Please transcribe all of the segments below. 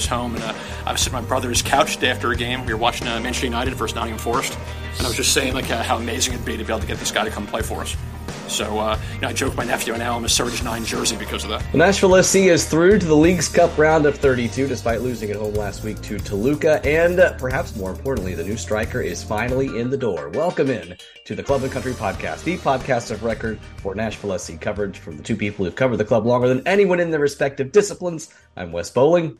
was home, and uh, I was sitting on my brother's couch after a game. We were watching uh, Manchester United versus Nottingham Forest, and I was just saying like uh, how amazing it'd be to be able to get this guy to come play for us. So uh, you know, I joke my nephew, and now I'm a Surge 9 jersey because of that. The Nashville SC is through to the Leagues Cup round of 32 despite losing at home last week to Toluca. And uh, perhaps more importantly, the new striker is finally in the door. Welcome in to the Club and Country Podcast, the podcast of record for Nashville SC coverage from the two people who've covered the club longer than anyone in their respective disciplines. I'm Wes Bowling.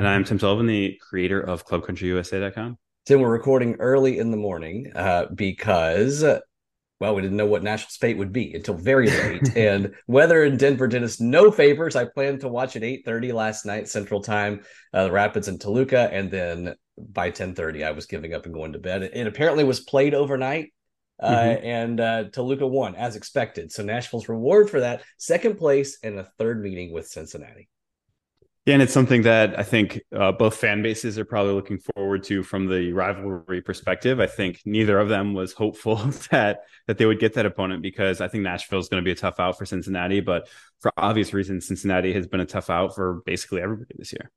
And I'm Tim Sullivan, the creator of ClubCountryUSA.com. Tim, we're recording early in the morning uh, because well, we didn't know what Nashville's fate would be until very late. and weather in Denver did us no favors. I planned to watch at 8:30 last night Central Time, uh, the Rapids and Toluca, and then by 10:30 I was giving up and going to bed. It, it apparently was played overnight. Uh, mm-hmm. and uh, Toluca won as expected. So Nashville's reward for that second place and a third meeting with Cincinnati. Yeah, and it's something that I think uh, both fan bases are probably looking forward to from the rivalry perspective. I think neither of them was hopeful that that they would get that opponent because I think Nashville is going to be a tough out for Cincinnati. But for obvious reasons, Cincinnati has been a tough out for basically everybody this year.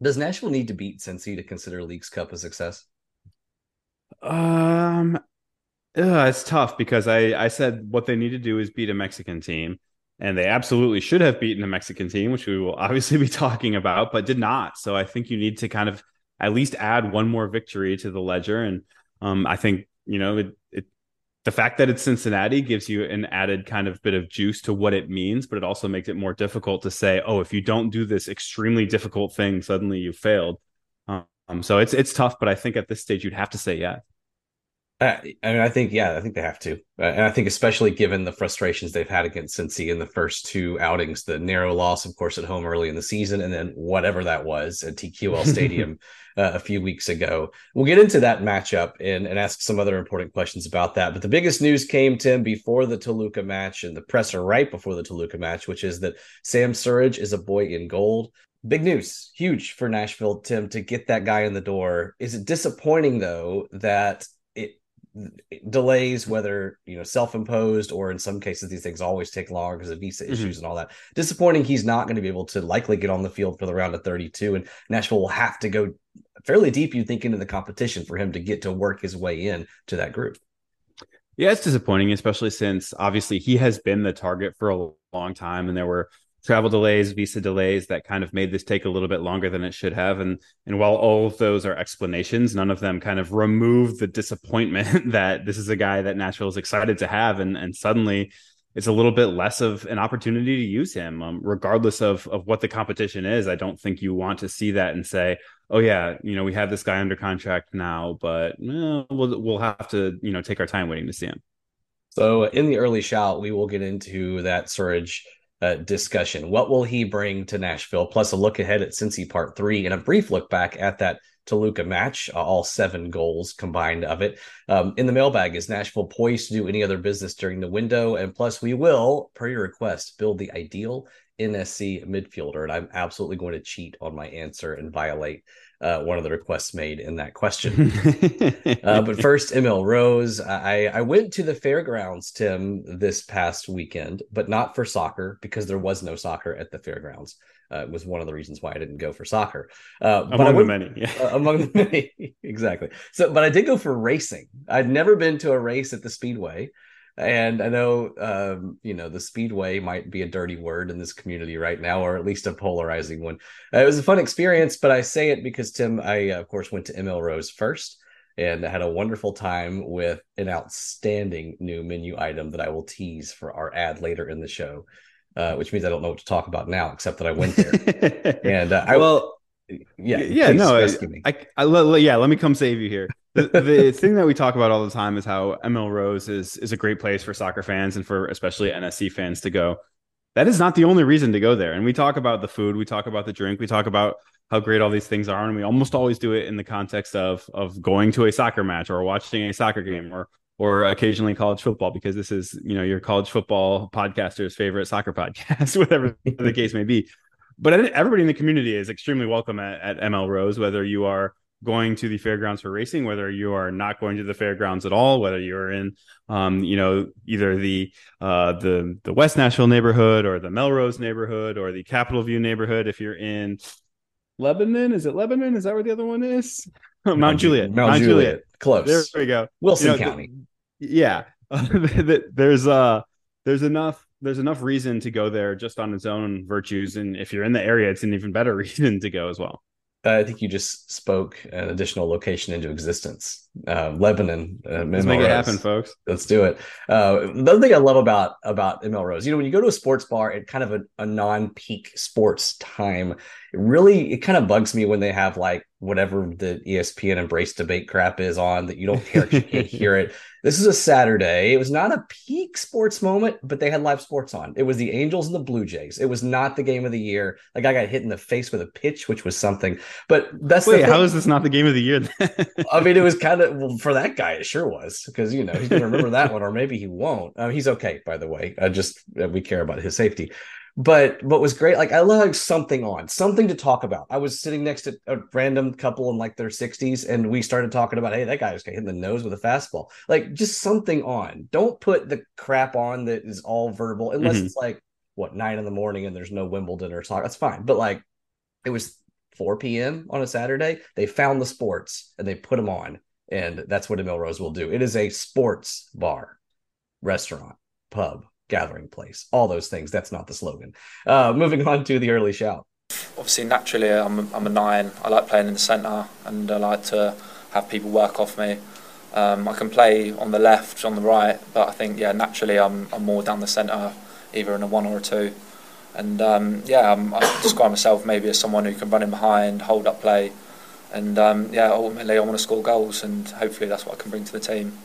Does Nashville need to beat Cincy to consider Leagues Cup a success? Um, ugh, it's tough because I I said what they need to do is beat a Mexican team and they absolutely should have beaten the Mexican team, which we will obviously be talking about, but did not. So I think you need to kind of at least add one more victory to the ledger. And um, I think you know it, it, the fact that it's Cincinnati gives you an added kind of bit of juice to what it means, but it also makes it more difficult to say, oh, if you don't do this extremely difficult thing, suddenly you failed. Um, so it's it's tough, but I think at this stage you'd have to say yes. Uh, I mean, I think yeah, I think they have to, uh, and I think especially given the frustrations they've had against Cincy in the first two outings, the narrow loss, of course, at home early in the season, and then whatever that was at TQL Stadium uh, a few weeks ago. We'll get into that matchup and, and ask some other important questions about that. But the biggest news came, Tim, before the Toluca match and the presser right before the Toluca match, which is that Sam Surridge is a boy in gold. Big news, huge for Nashville, Tim, to get that guy in the door. Is it disappointing though that delays, whether you know self-imposed or in some cases these things always take longer because of visa mm-hmm. issues and all that. Disappointing. He's not going to be able to likely get on the field for the round of 32, and Nashville will have to go fairly deep. You think into the competition for him to get to work his way in to that group. Yeah, it's disappointing, especially since obviously he has been the target for a long time, and there were travel delays, visa delays that kind of made this take a little bit longer than it should have. And and while all of those are explanations, none of them kind of remove the disappointment that this is a guy that Nashville is excited to have, and and suddenly it's a little bit less of an opportunity to use him, um, regardless of of what the competition is. I don't think you want to see that and say, "Oh yeah, you know, we have this guy under contract now, but eh, we'll we'll have to you know take our time waiting to see him." So in the early shout, we will get into that Surridge uh, discussion. What will he bring to Nashville? Plus a look ahead at Cincy Part Three and a brief look back at that Toluca match, uh, all seven goals combined of it. Um, in the mailbag, is Nashville poised to do any other business during the window? And plus, we will, per your request, build the ideal NSC midfielder. And I'm absolutely going to cheat on my answer and violate uh, one of the requests made in that question. uh, but first, ML Rose. I, I went to the fairgrounds, Tim, this past weekend, but not for soccer because there was no soccer at the fairgrounds. Uh, was one of the reasons why I didn't go for soccer. Uh, among went, the many, yeah. among the many, exactly. So, but I did go for racing. I'd never been to a race at the Speedway. And I know, um, you know, the speedway might be a dirty word in this community right now, or at least a polarizing one. Uh, it was a fun experience, but I say it because Tim, I uh, of course went to ML Rose first, and I had a wonderful time with an outstanding new menu item that I will tease for our ad later in the show. Uh, which means I don't know what to talk about now, except that I went there. and uh, I well, yeah, yeah, no, I, I, I, yeah. Let me come save you here the, thing that we talk about all the time is how ML Rose is is a great place for soccer fans and for especially NSC fans to go. That is not the only reason to go there. And we talk about the food, we talk about the drink, we talk about how great all these things are, and we almost always do it in the context of of going to a soccer match or watching a soccer game or or occasionally college football because this is you know your college football podcaster's favorite soccer podcast, whatever the case may be. But everybody in the community is extremely welcome at, at ML Rose, whether you are going to the fairgrounds for racing, whether you are not going to the fairgrounds at all, whether you're in, um, you know, either the uh, the the West Nashville neighborhood or the Melrose neighborhood or the Capitol View neighborhood. If you're in Lebanon. Is it Lebanon? Is that where the other one is? Mount, Mount Juliet. Mount, Mount Juliet. Juliet. Close. There we go. Wilson you know, County. The, yeah. there's uh there's enough there's enough reason to go there just on its own virtues and if you're in the area it's an even better reason to go as well I think you just spoke an additional location into existence. Uh, Lebanon. Uh, Let's make it happen, folks. Let's do it. Uh, the other thing I love about about ML Rose, you know, when you go to a sports bar at kind of a, a non-peak sports time, it really it kind of bugs me when they have like whatever the ESPN embrace debate crap is on that you don't care, you can't hear it. This is a Saturday. It was not a peak sports moment, but they had live sports on. It was the Angels and the Blue Jays. It was not the game of the year. Like I got hit in the face with a pitch, which was something. But that's wait, how is this not the game of the year? I mean, it was kind of well, for that guy. It sure was because you know he's gonna remember that one, or maybe he won't. Um, he's okay, by the way. I just uh, we care about his safety. But what was great, like I love something on, something to talk about. I was sitting next to a random couple in like their 60s, and we started talking about, hey, that guy was hitting the nose with a fastball. Like just something on. Don't put the crap on that is all verbal, unless mm-hmm. it's like what nine in the morning and there's no Wimbledon or soccer. That's fine. But like it was 4 p.m. on a Saturday. They found the sports and they put them on. And that's what ML Rose will do. It is a sports bar, restaurant, pub, gathering place, all those things. That's not the slogan. Uh, moving on to the early shout. Obviously, naturally, I'm a, I'm a nine. I like playing in the centre and I like to have people work off me. Um, I can play on the left, on the right, but I think, yeah, naturally, I'm, I'm more down the centre, either in a one or a two. And um, yeah, I'm, I describe myself maybe as someone who can run in behind, hold up play, and um, yeah, ultimately I want to score goals, and hopefully that's what I can bring to the team.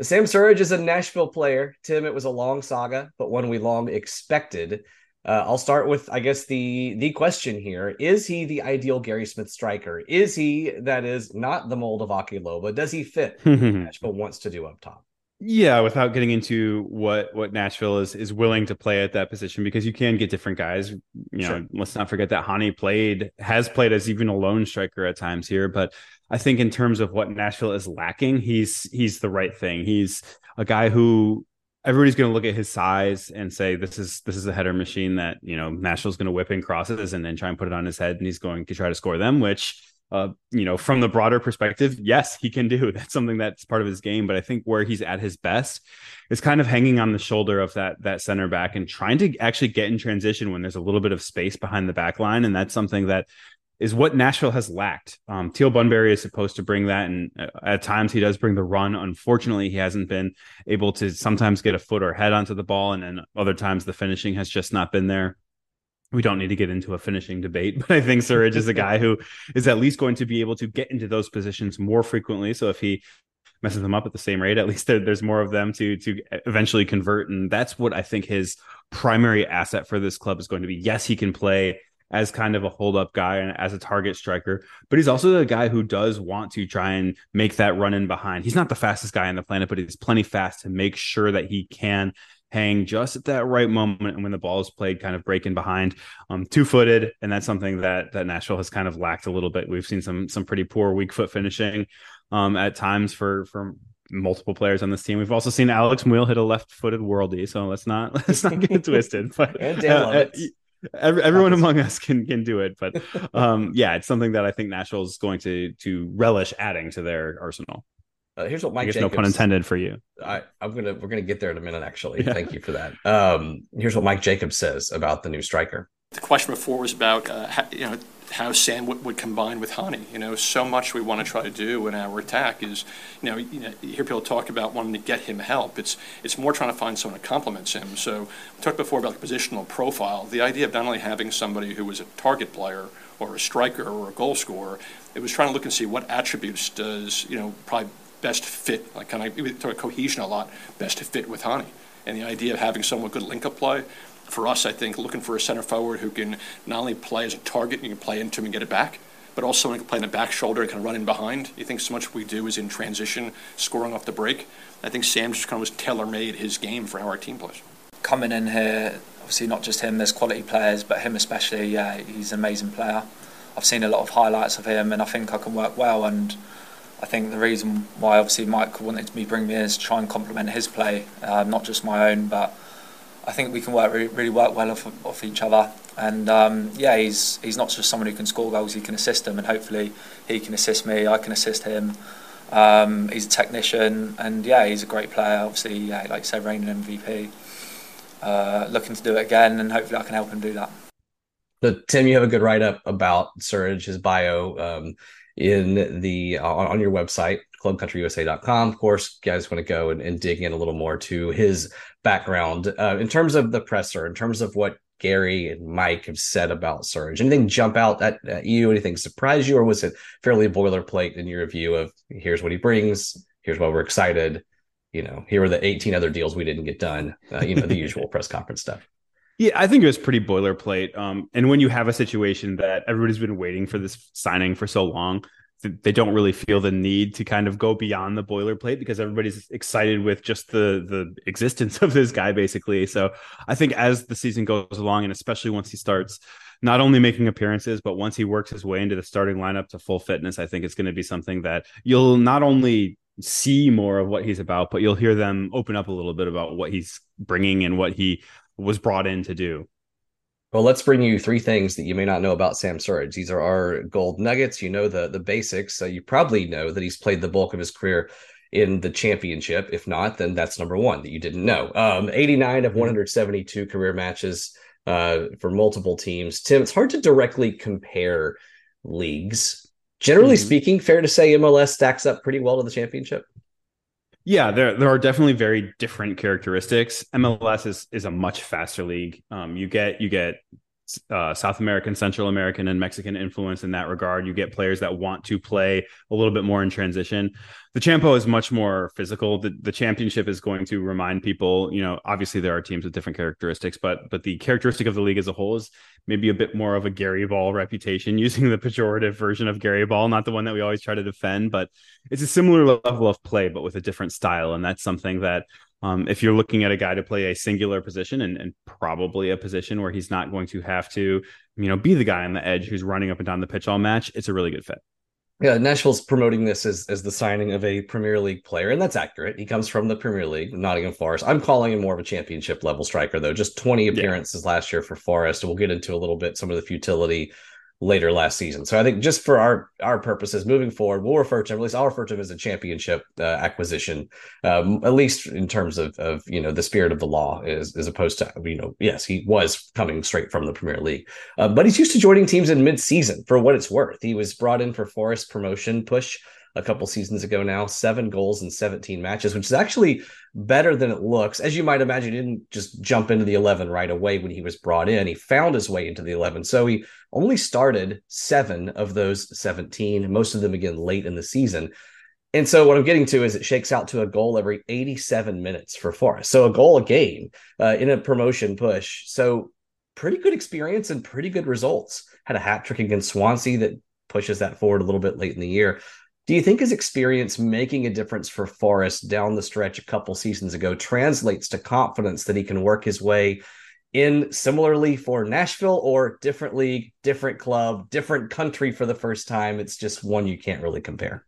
Sam Surridge is a Nashville player. Tim, it was a long saga, but one we long expected. Uh, I'll start with, I guess, the the question here: Is he the ideal Gary Smith striker? Is he that is not the mold of Aki Loba? Does he fit Nashville wants to do up top? Yeah, without getting into what what Nashville is is willing to play at that position, because you can get different guys. You know, sure. let's not forget that Hany played has played as even a lone striker at times here, but I think in terms of what Nashville is lacking, he's he's the right thing. He's a guy who everybody's going to look at his size and say this is this is a header machine that you know Nashville's going to whip in crosses and then try and put it on his head, and he's going to try to score them, which uh, you know, from the broader perspective, yes, he can do. That's something that's part of his game. But I think where he's at his best is kind of hanging on the shoulder of that that center back and trying to actually get in transition when there's a little bit of space behind the back line. And that's something that is what Nashville has lacked. Um, Teal Bunbury is supposed to bring that, and uh, at times he does bring the run. Unfortunately, he hasn't been able to sometimes get a foot or head onto the ball, and then other times the finishing has just not been there we don't need to get into a finishing debate, but I think Surridge is a guy who is at least going to be able to get into those positions more frequently. So if he messes them up at the same rate, at least there, there's more of them to to eventually convert, and that's what I think his primary asset for this club is going to be. Yes, he can play as kind of a hold up guy and as a target striker, but he's also the guy who does want to try and make that run in behind. He's not the fastest guy on the planet, but he's plenty fast to make sure that he can hang just at that right moment and when the ball is played kind of breaking behind um two footed and that's something that that Nashville has kind of lacked a little bit. We've seen some some pretty poor weak foot finishing um at times for for multiple players on this team. We've also seen Alex Muyl hit a left footed worldie so let's not let's not get twisted but uh, every, everyone among us can can do it but um yeah it's something that I think Nashville is going to to relish adding to their arsenal uh, here's what Mike. I guess Jacobs, no pun intended for you. I, am gonna we're gonna get there in a minute. Actually, yeah. thank you for that. Um, here's what Mike Jacobs says about the new striker. The question before was about uh, you know how Sam would, would, combine with Hany. You know, so much we want to try to do in our attack is, you know, you know, you hear people talk about wanting to get him help. It's it's more trying to find someone that complements him. So we talked before about the positional profile. The idea of not only having somebody who was a target player or a striker or a goal scorer, it was trying to look and see what attributes does you know probably best fit, like kind of we talk cohesion a lot, best fit with Hany. And the idea of having someone good link up play, for us, I think looking for a center forward who can not only play as a target, and you can play into him and get it back, but also someone who can play in the back shoulder and kind of run in behind. You think so much we do is in transition, scoring off the break. I think Sam just kind of was tailor made his game for how our team plays. Coming in here, obviously not just him, there's quality players, but him especially, yeah, he's an amazing player. I've seen a lot of highlights of him and I think I can work well and I think the reason why obviously Mike wanted me bring me in is to try and complement his play, uh, not just my own, but I think we can work really, really work well off, off each other. And um, yeah, he's he's not just someone who can score goals; he can assist them, and hopefully he can assist me. I can assist him. Um, he's a technician, and yeah, he's a great player. Obviously, yeah, like I said, reigning MVP. Uh, looking to do it again, and hopefully I can help him do that. So, Tim, you have a good write up about Surridge, his bio, um, in the on, on your website, clubcountryusa.com. Of course, guys want to go and, and, dig in a little more to his background uh, in terms of the presser, in terms of what Gary and Mike have said about Surge. Anything jump out at, at you? Anything surprise you, or was it fairly boilerplate in your view of here's what he brings, here's why we're excited? You know, here are the 18 other deals we didn't get done. Uh, you know, the usual press conference stuff. Yeah, I think it was pretty boilerplate. Um, and when you have a situation that everybody's been waiting for this signing for so long, they don't really feel the need to kind of go beyond the boilerplate because everybody's excited with just the the existence of this guy basically. So i think as the season goes along and especially once he starts not only making appearances but once he works his way into the starting lineup to full fitness i think it's going to be something that you'll not only see more of what he's about but you'll hear them open up a little bit about what he's bringing and what he was brought in to do well, let's bring you three things that you may not know about Sam Surridge. These are our gold nuggets. You know the the basics. So you probably know that he's played the bulk of his career in the championship. If not, then that's number one that you didn't know. Um, 89 of mm-hmm. 172 career matches uh, for multiple teams. Tim, it's hard to directly compare leagues. Generally mm-hmm. speaking, fair to say MLS stacks up pretty well to the championship. Yeah, there there are definitely very different characteristics. MLS is is a much faster league. Um, you get you get uh, South American, Central American, and Mexican influence in that regard. You get players that want to play a little bit more in transition. The Champo is much more physical. The, the championship is going to remind people, you know, obviously there are teams with different characteristics, but but the characteristic of the league as a whole is maybe a bit more of a Gary Ball reputation, using the pejorative version of Gary Ball, not the one that we always try to defend, but it's a similar level of play, but with a different style. And that's something that um, if you're looking at a guy to play a singular position and, and, probably a position where he's not going to have to, you know, be the guy on the edge who's running up and down the pitch all match, it's a really good fit. Yeah, Nashville's promoting this as, as the signing of a Premier League player, and that's accurate. He comes from the Premier League, Nottingham Forest. I'm calling him more of a championship level striker, though. Just 20 appearances yeah. last year for Forest. We'll get into a little bit some of the futility later last season. So I think just for our our purposes moving forward, we'll refer to at least I'll refer to him as a championship uh, acquisition, um, at least in terms of of you know the spirit of the law, as as opposed to you know yes he was coming straight from the Premier League, uh, but he's used to joining teams in mid season for what it's worth. He was brought in for Forest promotion push a couple seasons ago now, seven goals in 17 matches, which is actually better than it looks. As you might imagine, he didn't just jump into the 11 right away when he was brought in. He found his way into the 11. So he only started seven of those 17, most of them again late in the season. And so what I'm getting to is it shakes out to a goal every 87 minutes for Forest. So a goal a game uh, in a promotion push. So pretty good experience and pretty good results. Had a hat trick against Swansea that pushes that forward a little bit late in the year. Do you think his experience making a difference for Forest down the stretch a couple seasons ago translates to confidence that he can work his way in similarly for Nashville or different league, different club, different country for the first time? It's just one you can't really compare.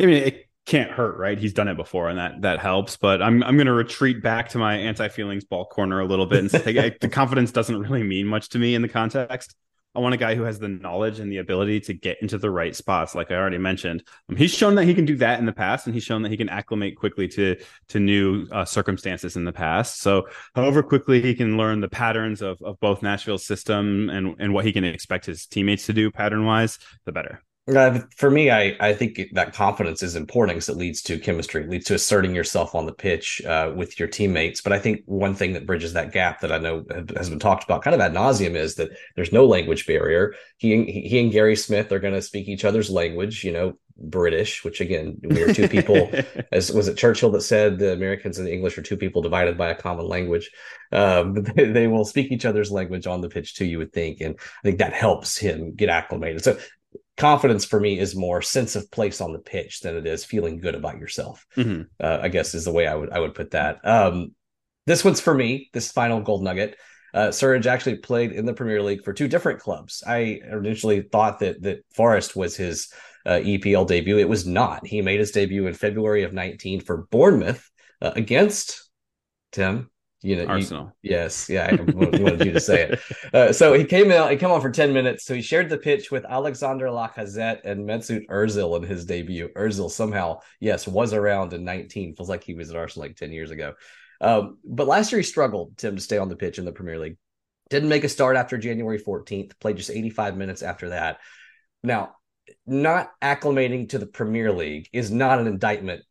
I mean, it can't hurt, right? He's done it before, and that that helps. But I'm I'm going to retreat back to my anti feelings ball corner a little bit and say the confidence doesn't really mean much to me in the context. I want a guy who has the knowledge and the ability to get into the right spots, like I already mentioned. Um, he's shown that he can do that in the past, and he's shown that he can acclimate quickly to to new uh, circumstances in the past. So, however quickly he can learn the patterns of of both Nashville's system and and what he can expect his teammates to do pattern wise, the better. Uh, for me, I, I think that confidence is important because it leads to chemistry, it leads to asserting yourself on the pitch uh, with your teammates. But I think one thing that bridges that gap that I know has been talked about kind of ad nauseum is that there's no language barrier. He he and Gary Smith are going to speak each other's language. You know, British, which again, we are two people. as was it Churchill that said the Americans and the English are two people divided by a common language. Um, they, they, will speak each other's language on the pitch too. You would think, and I think that helps him get acclimated. So confidence for me is more sense of place on the pitch than it is feeling good about yourself. Mm-hmm. Uh, I guess is the way I would I would put that. Um, this one's for me. This final gold nugget. Uh, Surridge actually played in the Premier League for two different clubs. I initially thought that that Forest was his uh, EPL debut. It was not. He made his debut in February of 19 for Bournemouth uh, against Tim You know, Arsenal. You, yes, yeah, I wanted you to say it. Uh, so he came out. He came on for ten minutes. So he shared the pitch with Alexander Lacazette and Mesut Ozil in his debut. Ozil somehow, yes, was around in nineteen. Feels like he was at Arsenal like ten years ago. Um, but last year he struggled, Tim, to stay on the pitch in the Premier League. Didn't make a start after January 14th, played just 85 minutes after that. Now, not acclimating to the Premier League is not an indictment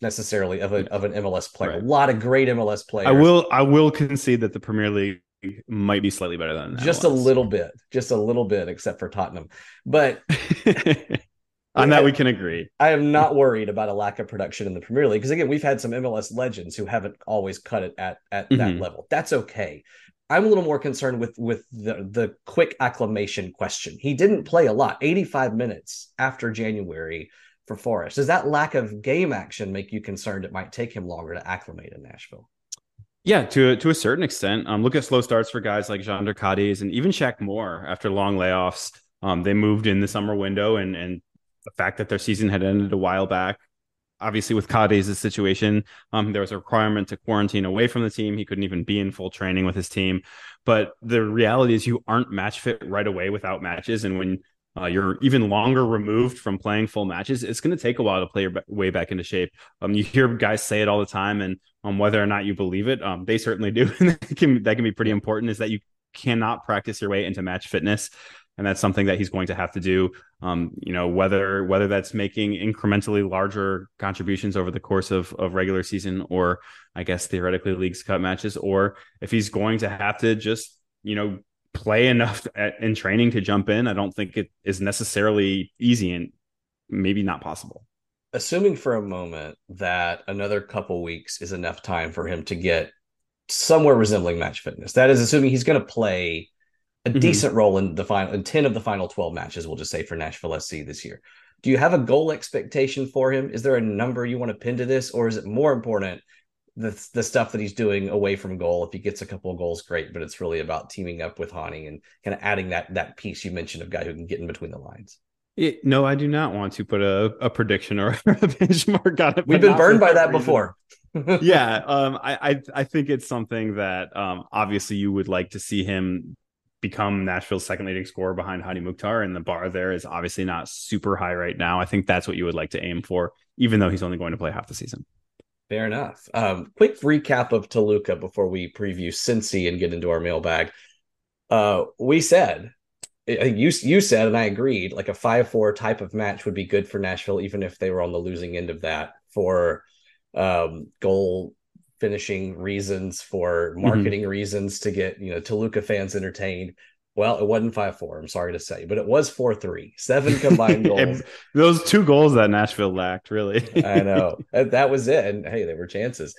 necessarily of, a, of an MLS player. Right. A lot of great MLS players. I will I will concede that the Premier League might be slightly better than just MLS. a little bit, just a little bit, except for Tottenham. But on that I, we can agree. I am not worried about a lack of production in the Premier League because again, we've had some MLS legends who haven't always cut it at at mm-hmm. that level. That's okay. I'm a little more concerned with with the the quick acclamation question. He didn't play a lot, 85 minutes after January for Forest. Does that lack of game action make you concerned it might take him longer to acclimate in Nashville? Yeah, to to a certain extent. Um, look at slow starts for guys like Jhonder Cádiz and even Shaq Moore after long layoffs. Um, they moved in the summer window, and and the fact that their season had ended a while back. Obviously, with Cádiz's situation, um, there was a requirement to quarantine away from the team. He couldn't even be in full training with his team. But the reality is, you aren't match fit right away without matches. And when uh, you're even longer removed from playing full matches. It's going to take a while to play your way back into shape. Um, you hear guys say it all the time, and um, whether or not you believe it, um, they certainly do. and that can, that can be pretty important. Is that you cannot practice your way into match fitness, and that's something that he's going to have to do. Um, you know, whether whether that's making incrementally larger contributions over the course of of regular season, or I guess theoretically leagues cup matches, or if he's going to have to just you know play enough at, in training to jump in, I don't think it is necessarily easy and maybe not possible. Assuming for a moment that another couple weeks is enough time for him to get somewhere resembling match fitness, that is assuming he's going to play a mm-hmm. decent role in the final in 10 of the final 12 matches, we'll just say for Nashville SC this year. Do you have a goal expectation for him? Is there a number you want to pin to this, or is it more important the the stuff that he's doing away from goal. If he gets a couple of goals, great. But it's really about teaming up with Hany and kind of adding that that piece you mentioned of guy who can get in between the lines. It, no, I do not want to put a, a prediction or a benchmark on it. We've been burned by that, that before. yeah, um, I, I I think it's something that um, obviously you would like to see him become Nashville's second leading scorer behind Hany Mukhtar, and the bar there is obviously not super high right now. I think that's what you would like to aim for, even though he's only going to play half the season. Fair enough. Um, quick recap of Toluca before we preview Cincy and get into our mailbag. Uh, we said, you you said, and I agreed, like a five four type of match would be good for Nashville, even if they were on the losing end of that for um, goal finishing reasons, for mm-hmm. marketing mm-hmm. reasons to get you know Toluca fans entertained. Well, it wasn't 5 4, I'm sorry to say, but it was 4 3. Seven combined goals. Those two goals that Nashville lacked, really. I know. That was it. And hey, they were chances.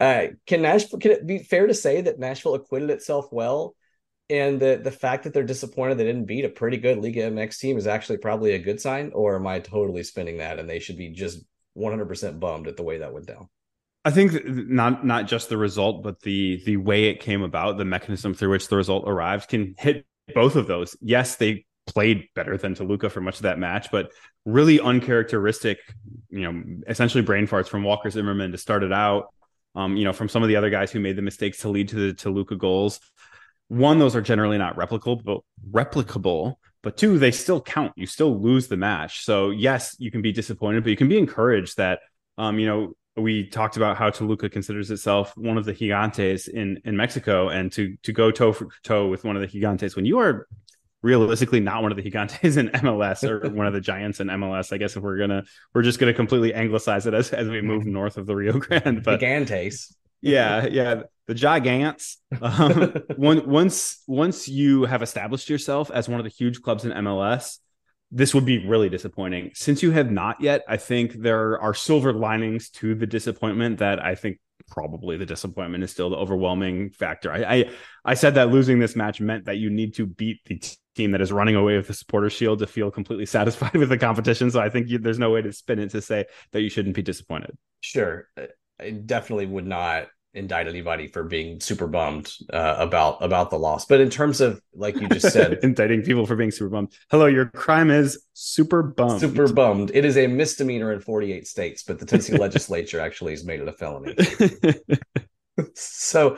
Uh, can Nashville, can it be fair to say that Nashville acquitted itself well? And the, the fact that they're disappointed they didn't beat a pretty good Liga MX team is actually probably a good sign? Or am I totally spinning that and they should be just 100% bummed at the way that went down? I think not not just the result, but the the way it came about, the mechanism through which the result arrived, can hit both of those. Yes, they played better than Toluca for much of that match, but really uncharacteristic, you know, essentially brain farts from Walker Zimmerman to start it out. Um, you know, from some of the other guys who made the mistakes to lead to the Toluca goals. One, those are generally not replicable, but replicable, but two, they still count. You still lose the match. So yes, you can be disappointed, but you can be encouraged that um, you know, we talked about how Toluca considers itself one of the gigantes in in Mexico, and to to go toe for toe with one of the gigantes when you are realistically not one of the gigantes in MLS or one of the giants in MLS. I guess if we're gonna we're just gonna completely anglicize it as as we move north of the Rio Grande. But gigantes. Yeah, yeah, the gigants. Um, once once you have established yourself as one of the huge clubs in MLS, this would be really disappointing. Since you have not yet, I think there are silver linings to the disappointment that I think probably the disappointment is still the overwhelming factor. I, I, I said that losing this match meant that you need to beat the team that is running away with the supporter shield to feel completely satisfied with the competition. So I think you, there's no way to spin it to say that you shouldn't be disappointed. Sure. I definitely would not indict anybody for being super bummed uh, about about the loss. But in terms of like you just said, indicting people for being super bummed. Hello, your crime is super bummed. Super bummed. It is a misdemeanor in 48 states, but the Tennessee legislature actually has made it a felony. so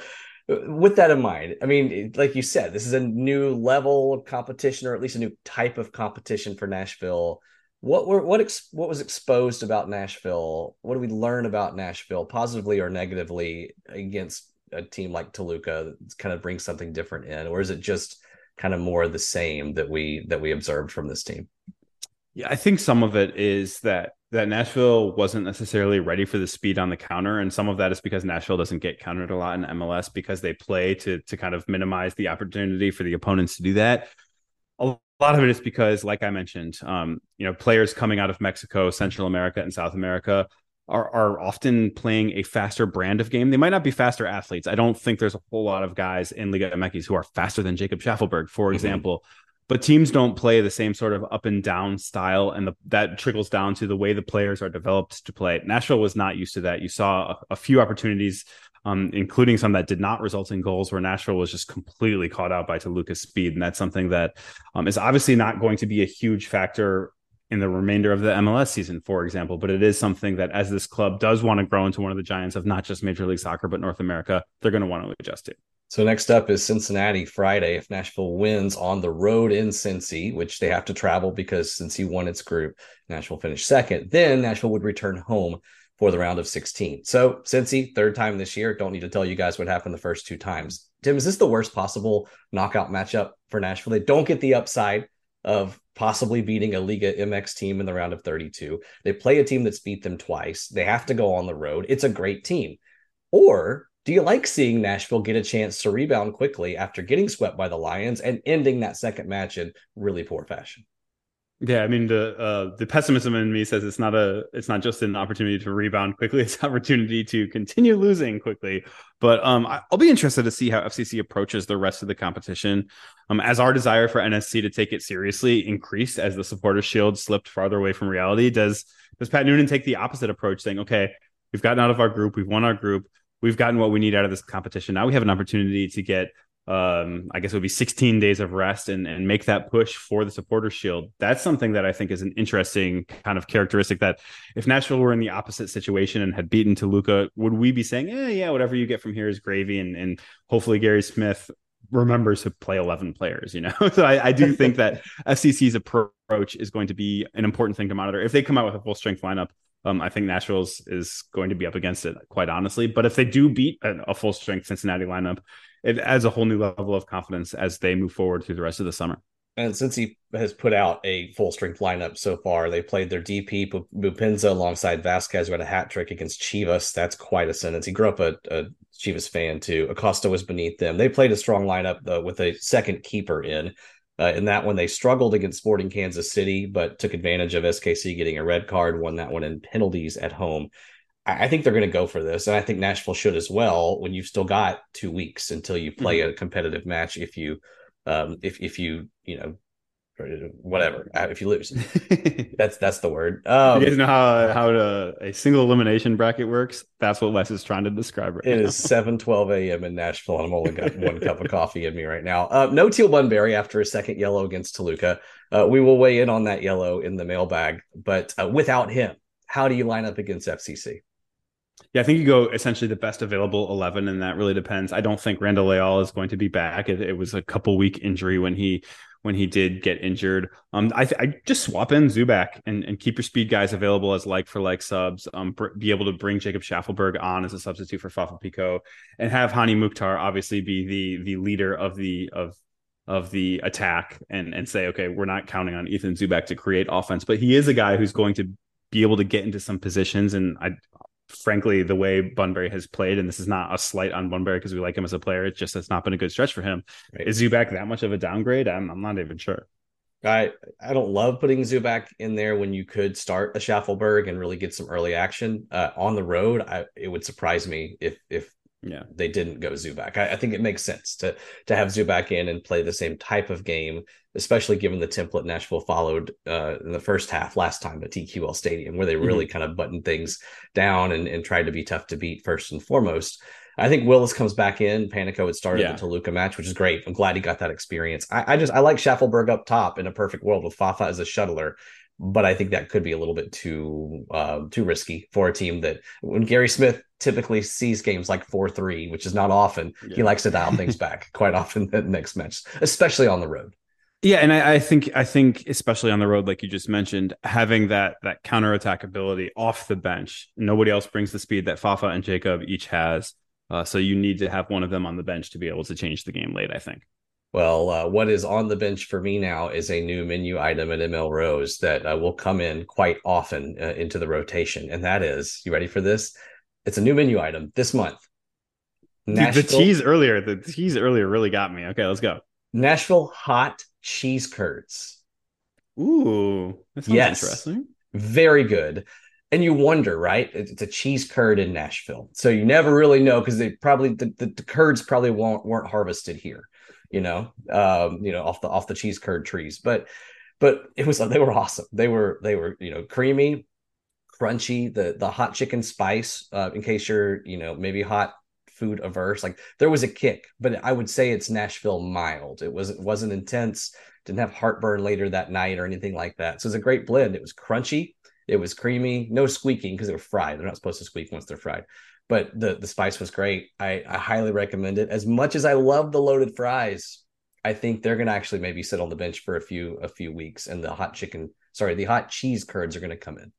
with that in mind, I mean, like you said, this is a new level of competition, or at least a new type of competition for Nashville. What were what ex, what was exposed about Nashville? What do we learn about Nashville, positively or negatively, against a team like Toluca? Kind of brings something different in, or is it just kind of more the same that we that we observed from this team? Yeah, I think some of it is that that Nashville wasn't necessarily ready for the speed on the counter, and some of that is because Nashville doesn't get countered a lot in MLS because they play to to kind of minimize the opportunity for the opponents to do that. A lot of it is because, like I mentioned, um, you know, players coming out of Mexico, Central America, and South America are are often playing a faster brand of game. They might not be faster athletes. I don't think there's a whole lot of guys in Liga MX who are faster than Jacob Shaffelburg, for mm-hmm. example but teams don't play the same sort of up and down style and the, that trickles down to the way the players are developed to play nashville was not used to that you saw a, a few opportunities um, including some that did not result in goals where nashville was just completely caught out by toluca's speed and that's something that um, is obviously not going to be a huge factor in the remainder of the MLS season, for example. But it is something that as this club does want to grow into one of the giants of not just Major League Soccer, but North America, they're going to want to adjust it. So next up is Cincinnati Friday. If Nashville wins on the road in Cincy, which they have to travel because Cincy won its group, Nashville finished second. Then Nashville would return home for the round of 16. So Cincy, third time this year. Don't need to tell you guys what happened the first two times. Tim, is this the worst possible knockout matchup for Nashville? They don't get the upside of possibly beating a Liga MX team in the round of 32. They play a team that's beat them twice. They have to go on the road. It's a great team. Or do you like seeing Nashville get a chance to rebound quickly after getting swept by the Lions and ending that second match in really poor fashion? Yeah, I mean the uh, the pessimism in me says it's not a it's not just an opportunity to rebound quickly; it's an opportunity to continue losing quickly. But um, I'll be interested to see how FCC approaches the rest of the competition. Um, as our desire for NSC to take it seriously increased as the supporter shield slipped farther away from reality, does does Pat Noonan take the opposite approach, saying, "Okay, we've gotten out of our group, we've won our group, we've gotten what we need out of this competition. Now we have an opportunity to get um, I guess it would be 16 days of rest and, and make that push for the supporter shield. That's something that I think is an interesting kind of characteristic that if Nashville were in the opposite situation and had beaten Toluca, would we be saying, yeah, yeah, whatever you get from here is gravy and, and hopefully Gary Smith remembers to play 11 players, you know? so I, I do think that FCC's approach is going to be an important thing to monitor. If they come out with a full strength lineup, um, I think Nashville's is going to be up against it, quite honestly. But if they do beat a, a full strength Cincinnati lineup, it adds a whole new level of confidence as they move forward through the rest of the summer. And Cincy has put out a full strength lineup so far, they played their DP Boupendza alongside Vazquez, who had a hat trick against Chivas. That's quite a sentence. He grew up a, a Chivas fan too. Acosta was beneath them. They played a strong lineup though, with a second keeper in. Uh, in that one, they struggled against Sporting Kansas City, but took advantage of SKC getting a red card, won that one in penalties at home. I, I think they're going to go for this, and I think Nashville should as well. When you've still got two weeks until you play mm-hmm. a competitive match, if you, um, if if you you know whatever uh, if you lose that's that's the word um, you guys know how how to, a single elimination bracket works that's what les is trying to describe right it now. is 7 12 a.m in nashville and i'm only got one cup of coffee in me right now uh, no teal bunbury after a second yellow against toluca uh, we will weigh in on that yellow in the mailbag but uh, without him how do you line up against fcc yeah, I think you go essentially the best available 11, and that really depends. I don't think Randall Leal is going to be back. It, it was a couple week injury when he when he did get injured. Um, I, I just swap in Zubak and, and keep your speed guys available as like for like subs. Um, br- be able to bring Jacob Shaffelburg on as a substitute for Fafa Picault, and have Hany Mukhtar obviously be the the leader of the of of the attack and and say okay we're not counting on Ethan Zubak to create offense, but he is a guy who's going to be able to get into some positions and I frankly, the way Bunbury has played, and this is not a slight on Bunbury because we like him as a player, it's just it's not been a good stretch for him. Right. Is Zubak that much of a downgrade? I'm, I'm not even sure. I I don't love putting Zubak in there when you could start a Shaffelburg and really get some early action uh, on the road. I, it would surprise me if if yeah they didn't go Zubak. I, I, think it makes sense to to have Zubak in and play the same type of game, especially given the template Nashville followed uh, in the first half last time at TQL Stadium, where they really mm-hmm. kind of buttoned things down and, and tried to be tough to beat first and foremost. I think Willis comes back in. Panico had started yeah. the Toluca match, which is great. I'm glad he got that experience. I, I just I like Shaffelburg up top in a perfect world with Fafa as a shuttler but I think that could be a little bit too uh, too risky for a team that when Gary Smith typically sees games like 4-3, which is not often. Yeah. He likes to dial things back quite often the next match, especially on the road. Yeah, and I, I, think I think especially on the road, like you just mentioned, having that that counter attack ability off the bench. Nobody else brings the speed that Fafa and Jacob each has. Uh, so you need to have one of them on the bench to be able to change the game late. I think. Well, uh, what is on the bench for me now is a new menu item at ML Rose that uh, will come in quite often uh, into the rotation, and that is you ready for this? It's a new menu item this month. Dude, the cheese earlier, the cheese earlier really got me. Okay, let's go. Nashville hot cheese curds. Ooh, that yes. interesting. Very good. And you wonder, right? It's a cheese curd in Nashville, so you never really know because they probably the, the, the, curds probably won't weren't harvested here, you know, um, you know, off the off the cheese curd trees. But but it was they were awesome. They were they were you know creamy, crunchy. The the hot chicken spice, uh, in case you're you know maybe hot food averse. Like there was a kick, but I would say it's Nashville mild. It was it wasn't intense. Didn't have heartburn later that night or anything like that. So it's a great blend. It was crunchy. It was creamy. No squeaking because they were fried. They're not supposed to squeak once they're fried. But the the spice was great. I, I highly recommend it. As much as I love the loaded fries, I think they're gonna actually maybe sit on the bench for a few a few weeks, and the hot chicken, sorry, the hot cheese curds are gonna come in.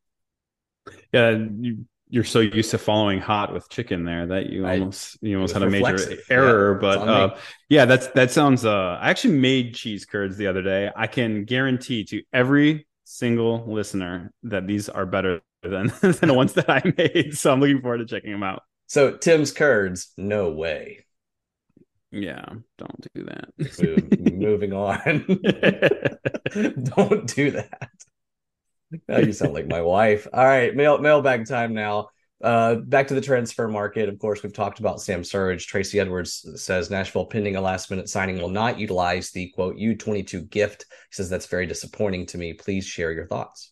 Yeah, you you're so used to following hot with chicken there that you almost you almost had a major error yeah, but uh, yeah that's that sounds uh i actually made cheese curds the other day i can guarantee to every single listener that these are better than than the ones that i made so i'm looking forward to checking them out so tim's curds no way yeah don't do that moving on don't do that now you sound like my wife. All right, mail mailbag time now. Uh, back to the transfer market. Of course, we've talked about Sam Surridge. Tracy Edwards says Nashville pending a last minute signing will not utilize the quote U22 gift. He says that's very disappointing to me. Please share your thoughts.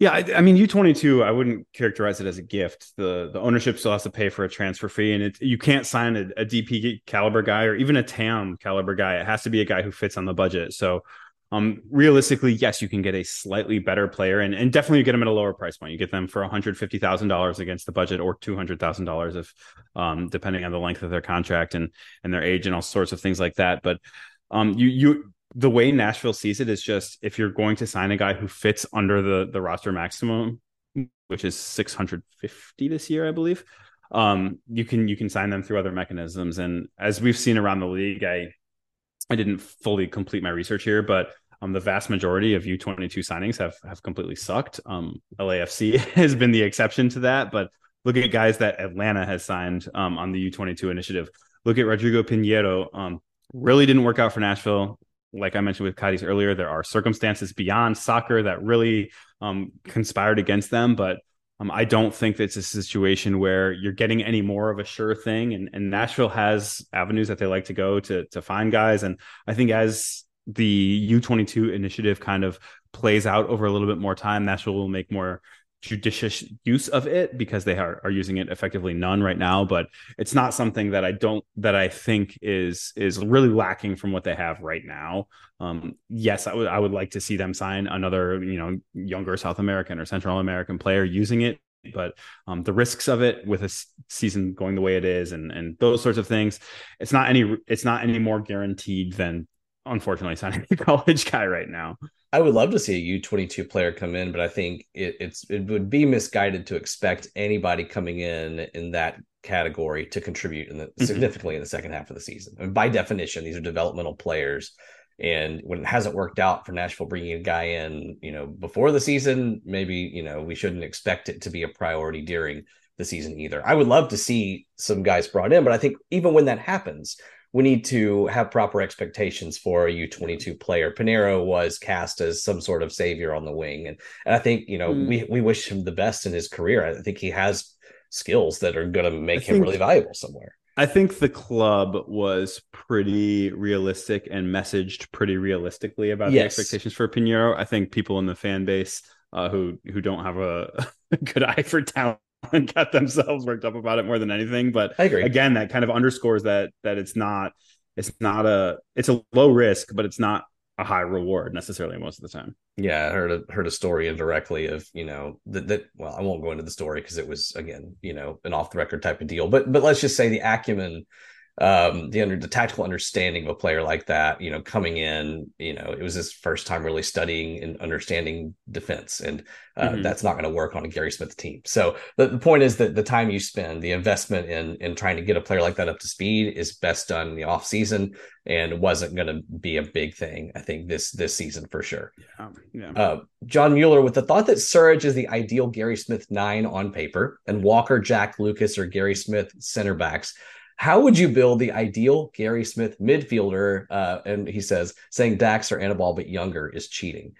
Yeah, I, I mean U22. I wouldn't characterize it as a gift. the The ownership still has to pay for a transfer fee, and it, you can't sign a, a DP caliber guy or even a TAM caliber guy. It has to be a guy who fits on the budget. So um, realistically, yes, you can get a slightly better player and, and definitely get them at a lower price point. You get them for $150,000 against the budget or $200,000 if, um, depending on the length of their contract and, and their age and all sorts of things like that. But, um, you, you, the way Nashville sees it is just if you're going to sign a guy who fits under the, the roster maximum, which is 650 this year, I believe, um, you can, you can sign them through other mechanisms. And as we've seen around the league, I, I didn't fully complete my research here, but um, the vast majority of U22 signings have have completely sucked. Um, LAFC has been the exception to that, but look at guys that Atlanta has signed um, on the U22 initiative. Look at Rodrigo Pineiro. Um, really didn't work out for Nashville. Like I mentioned with Cadiz earlier, there are circumstances beyond soccer that really um, conspired against them, but um, I don't think it's a situation where you're getting any more of a sure thing. And, and Nashville has avenues that they like to go to to find guys. And I think as the U22 initiative kind of plays out over a little bit more time, Nashville will make more judicious use of it because they are, are using it effectively none right now but it's not something that i don't that i think is is really lacking from what they have right now. Um yes i would i would like to see them sign another you know younger south american or central american player using it but um, the risks of it with a season going the way it is and and those sorts of things it's not any it's not any more guaranteed than unfortunately signing a college guy right now. I would love to see a U twenty two player come in, but I think it, it's it would be misguided to expect anybody coming in in that category to contribute in the, mm-hmm. significantly in the second half of the season. I mean, by definition, these are developmental players, and when it hasn't worked out for Nashville bringing a guy in, you know, before the season, maybe you know we shouldn't expect it to be a priority during the season either. I would love to see some guys brought in, but I think even when that happens, we need to have proper expectations for a U22 player. Pineiro was cast as some sort of savior on the wing. And, and I think, you know, mm. we, we wish him the best in his career. I think he has skills that are going to make I him think, really valuable somewhere. I think the club was pretty realistic and messaged pretty realistically about yes. the expectations for Pineiro. I think people in the fan base uh, who who don't have a good eye for talent and got themselves worked up about it more than anything. But I agree. Again, that kind of underscores that that it's not it's not a it's a low risk, but it's not a high reward necessarily most of the time. Yeah, I heard a heard a story indirectly of you know that that well I won't go into the story because it was again you know an off the record type of deal, but but let's just say the acumen um, the under the tactical understanding of a player like that, you know, coming in, you know, it was his first time really studying and understanding defense, and uh, mm-hmm. that's not going to work on a Gary Smith team. So the, the point is that the time you spend, the investment in in trying to get a player like that up to speed is best done in the off season, and wasn't going to be a big thing. I think this this season for sure. Yeah, yeah. Uh, John Mueller with the thought that Surridge is the ideal Gary Smith nine on paper, and Walker, Jack Lucas, or Gary Smith center backs how would you build the ideal Gary Smith midfielder? Uh, and he says, saying Dax or Anibal but younger is cheating.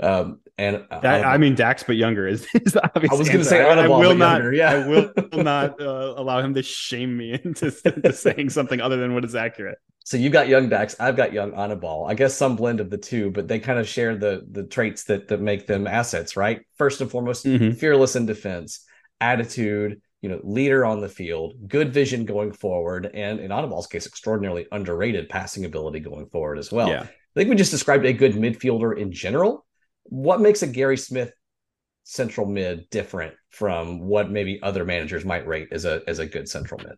Um, and that, I, I mean, Dax but younger is, is the obvious. I was going to say Anibal I will not, younger, Yeah, I will not uh, allow him to shame me into, into saying something other than what is accurate. So you've got young Dax, I've got young Anibal. I guess some blend of the two, but they kind of share the the traits that that make them assets, right? First and foremost, mm-hmm. fearless in defense, attitude, you know, leader on the field, good vision going forward, and in Anibal's case, extraordinarily underrated passing ability going forward as well. Yeah. I think we just described a good midfielder in general. What makes a Gary Smith central mid different from what maybe other managers might rate as a as a good central mid?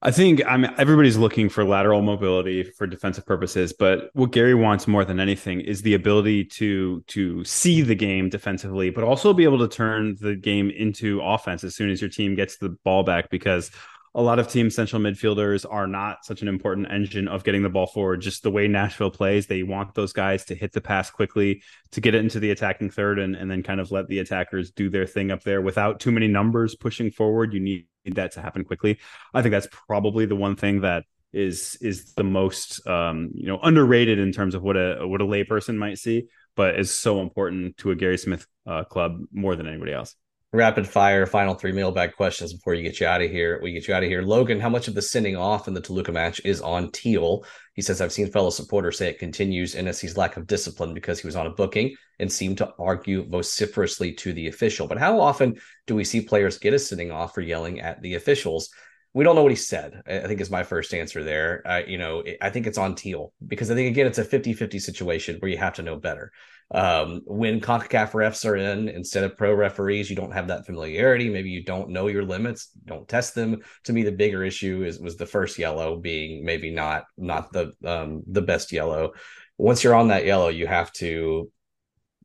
I think I mean everybody's looking for lateral mobility for defensive purposes, but what Gary wants more than anything is the ability to to see the game defensively, but also be able to turn the game into offense as soon as your team gets the ball back because a lot of team central midfielders are not such an important engine of getting the ball forward. Just the way Nashville plays, they want those guys to hit the pass quickly, to get it into the attacking third, and, and then kind of let the attackers do their thing up there without too many numbers pushing forward. You need that to happen quickly. I think that's probably the one thing that is is the most um, you know underrated in terms of what a what a layperson might see, but is so important to a Gary Smith uh, club more than anybody else rapid fire final three mailbag questions before you get you out of here. We get you out of here. Logan, how much of the sending off in the Toluca match is on Teal? He says, I've seen fellow supporters say it continues NSC's lack of discipline because he was on a booking and seemed to argue vociferously to the official. But how often do we see players get a sending off for yelling at the officials? We don't know what he said. I think is my first answer there. Uh, you know, I think it's on Teal because I think again it's a 50-50 situation where you have to know better. Um, when CONCACAF refs are in instead of pro referees, you don't have that familiarity. Maybe you don't know your limits, don't test them. To me, the bigger issue is was the first yellow being maybe not not the um, the best yellow. Once you're on that yellow, you have to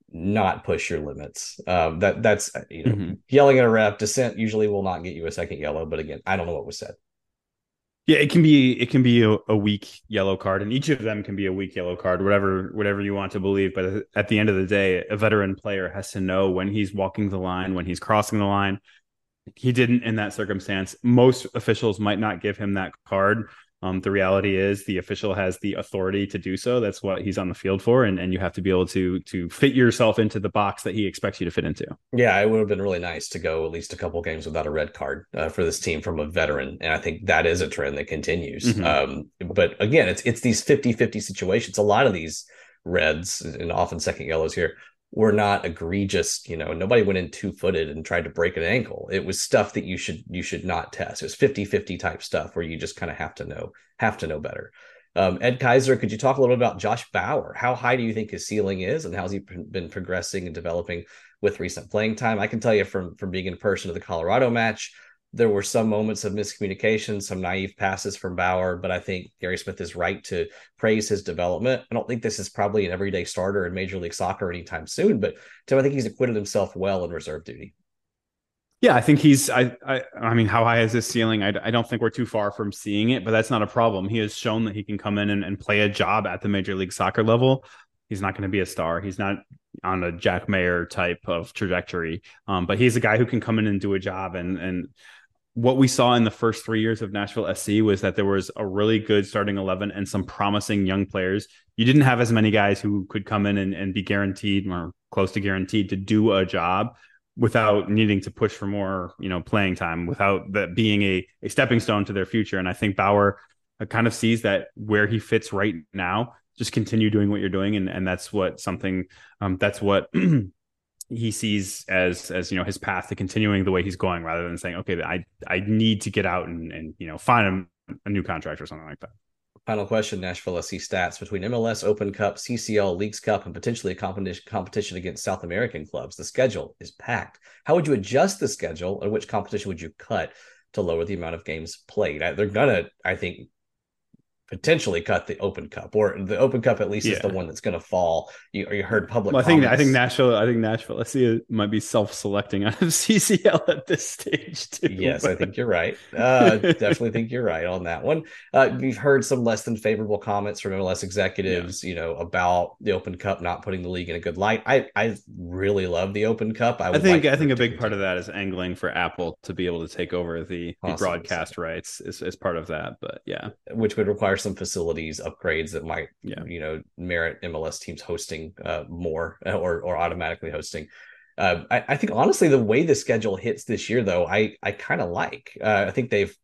not push your limits. Um, that that's you know mm-hmm. yelling at a ref dissent usually will not get you a second yellow. But again, I don't know what was said. Yeah, it can be it can be a, a, weak yellow card, and each of them can be a weak yellow card, whatever whatever you want to believe. But at the end of the day, a veteran player has to know when he's walking the line, when he's crossing the line. He didn't in that circumstance. Most officials might not give him that card, um, the reality is the official has the authority to do so. That's what he's on the field for, and, and you have to be able to to fit yourself into the box that he expects you to fit into. Yeah, it would have been really nice to go at least a couple games without a red card uh, for this team from a veteran, and I think that is a trend that continues. Mm-hmm. Um, but again, it's it's these 50-50 situations. A lot of these reds and often second yellows here were not egregious you know nobody went in two footed and tried to break an ankle. It was stuff that you should you should not test. It was 50 50 type stuff where you just kind of have to know have to know better. Um, ed kaiser could you talk a little bit about josh bauer? How high do you think his ceiling is and how's he been progressing and developing with recent playing time? I can tell you from from being in person to the colorado match there were some moments of miscommunication, some naive passes from Bauer, but I think Gary Smith is right to praise his development. I don't think this is probably an everyday starter in Major League Soccer anytime soon, but Tim, I think he's acquitted himself well in reserve duty. Yeah, I think he's. I. I, I mean, how high is his ceiling? I, I don't think we're too far from seeing it, but that's not a problem. He has shown that he can come in and, and play a job at the Major League Soccer level. He's not going to be a star. He's not on a Jack Maher type of trajectory, um, but he's a guy who can come in and do a job. And and what we saw in the first three years of Nashville SC was that there was a really good starting 11 and some promising young players. You didn't have as many guys who could come in and, and be guaranteed or close to guaranteed to do a job without needing to push for more, you know, playing time, without that being a, a stepping stone to their future. And I think Bauer uh, kind of sees that where he fits right now, just continue doing what you're doing. And, and that's what something, um, that's what he sees as as you know his path to continuing the way he's going rather than saying okay i i need to get out and and you know find a, a new contract or something like that Final question: Nashville SC stats between MLS Open Cup, CCL Leagues Cup, and potentially a competition competition against South American clubs. The schedule is packed. How would you adjust the schedule, and which competition would you cut to lower the amount of games played? They're gonna, I think, potentially cut the Open Cup, or the Open Cup at least yeah. is the one that's going to fall. You, you heard public. Well, I think I think Nashville. I think Nashville. I see it might be self-selecting out of CCL at this stage too. Yes, I think you're right. Uh, definitely think you're right on that one. Uh, we've heard some less than favorable comments from MLS executives, yeah. you know, about the Open Cup not putting the league in a good light. I I really love the Open Cup. I, I think like I think a big part of that is angling for Apple to be able to take over the, the broadcast rights is, is part of that. But yeah, which would require some facilities upgrades that might yeah. you know merit MLS teams hosting uh, more uh, or or automatically hosting. Uh, I, I, think honestly the way the schedule hits this year though I I kind of like. Uh, I think they've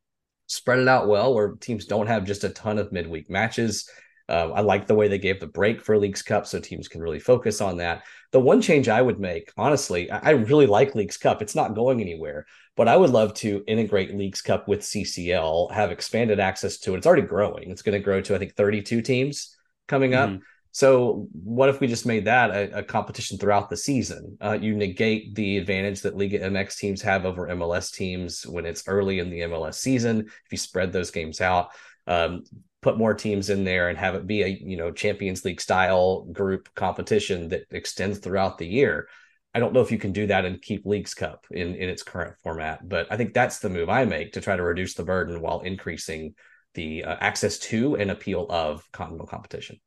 spread it out well where teams don't have just a ton of midweek matches. Uh, I like the way they gave the break for Leagues Cup so teams can really focus on that. The one change I would make, honestly, I, I really like Leagues Cup. It's not going anywhere, but I would love to integrate Leagues Cup with CCL, have expanded access to it. It's already growing. It's going to grow to, I think, 32 teams coming up. Mm-hmm. So, what if we just made that a, a competition throughout the season? Uh, you negate the advantage that Liga MX teams have over MLS teams when it's early in the MLS season. If you spread those games out, um, put more teams in there and have it be a you know Champions League style group competition that extends throughout the year. I don't know if you can do that and keep Leagues Cup in in its current format, but I think that's the move I make to try to reduce the burden while increasing the uh, access to and appeal of continental competition.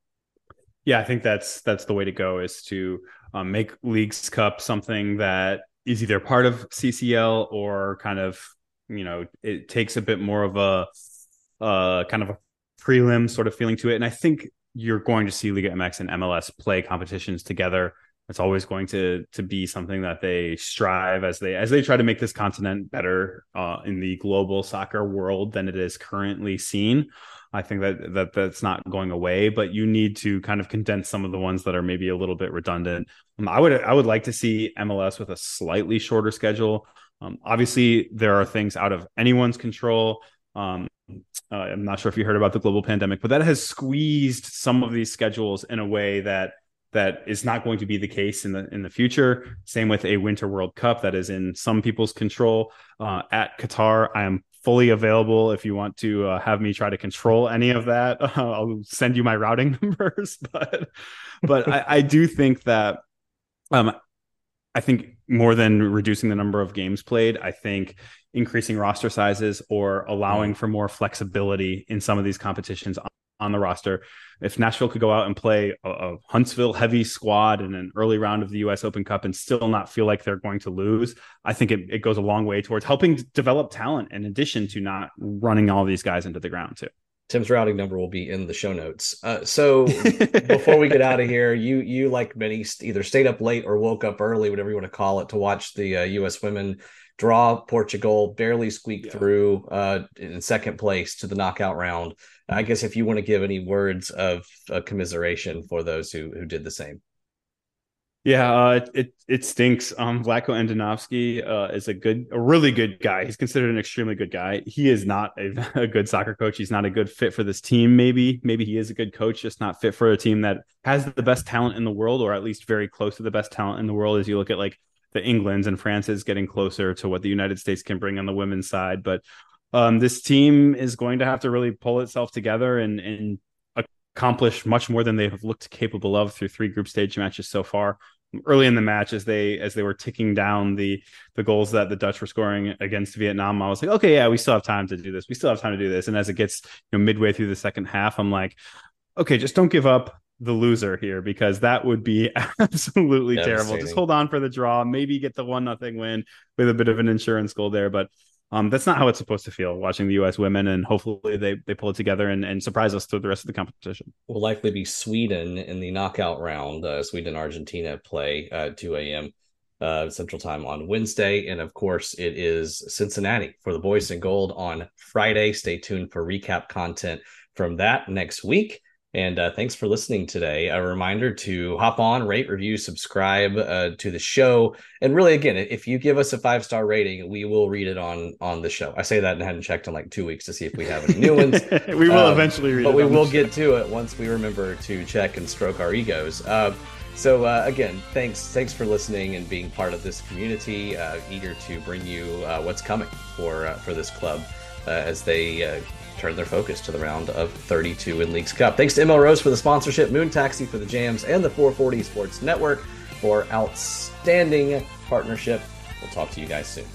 Yeah, I think that's that's the way to go is to um, make Leagues Cup something that is either part of CCL or kind of you know it takes a bit more of a uh, kind of a prelim sort of feeling to it. And I think you're going to see Liga MX and MLS play competitions together. It's always going to to be something that they strive as they as they try to make this continent better uh, in the global soccer world than it is currently seen. I think that that that's not going away, but you need to kind of condense some of the ones that are maybe a little bit redundant. Um, I would I would like to see MLS with a slightly shorter schedule. Um, obviously, there are things out of anyone's control. Um, uh, I'm not sure if you heard about the global pandemic, but that has squeezed some of these schedules in a way that that is not going to be the case in the in the future. Same with a Winter World Cup that is in some people's control. Uh, at Qatar, I am fully available if you want to uh, have me try to control any of that. I'll send you my routing numbers, but but I, I do think that um, I think more than reducing the number of games played, I think increasing roster sizes or allowing mm. for more flexibility in some of these competitions on, on the roster. If Nashville could go out and play a, a, Huntsville heavy squad in an early round of the US Open Cup and still not feel like they're going to lose, I think it, it goes a long way towards helping develop talent in addition to not running all these guys into the ground too. Tim's routing number will be in the show notes. Uh, so before we get out of here, you you like many either stayed up late or woke up early, whatever you want to call it, to watch the uh, U.S. women draw Portugal, barely squeak yeah. through uh, in second place to the knockout round. I guess if you want to give any words of uh, commiseration for those who who did the same. Yeah, uh, it it stinks. Um, Vlatko Andonovski uh, is a good, a really good guy. He's considered an extremely good guy. He is not a, a, good soccer coach. He's not a good fit for this team. Maybe, maybe he is a good coach, just not fit for a team that has the best talent in the world, or at least very close to the best talent in the world. As you look at like the England's and France is getting closer to what the United States can bring on the women's side, but um, this team is going to have to really pull itself together and and accomplished much more than they have looked capable of through three group stage matches so far. Early in the match, as they as they were ticking down the the goals that the Dutch were scoring against Vietnam, I was like, okay, yeah, we still have time to do this. We still have time to do this. And as it gets you know midway through the second half, I'm like, okay, just don't give up the loser here because that would be absolutely terrible. Just hold on for the draw, maybe get the one nothing win with a bit of an insurance goal there, but um, that's not how it's supposed to feel watching the U.S. women, and hopefully they they pull it together and, and surprise us through the rest of the competition. Will likely be Sweden in the knockout round. Uh, Sweden Argentina play uh, 2 a.m. Uh, Central Time on Wednesday, and of course it is Cincinnati for the boys in gold on Friday. Stay tuned for recap content from that next week. And uh, thanks for listening today. A reminder to hop on, rate, review, subscribe uh, to the show. And really, again, if you give us a five star rating, we will read it on on the show. I say that and hadn't checked in like two weeks to see if we have any new ones. we will um, eventually read but we will get to it once we remember to check and stroke our egos. Uh, so uh, again, thanks thanks for listening and being part of this community. Uh, eager to bring you uh, what's coming for uh, for this club uh, as they uh, turn their focus to the round of 32 in Leagues Cup. Thanks to ML Rose for the sponsorship, Moon Taxi for the jams, and the 440 Sports Network for outstanding partnership. We'll talk to you guys soon.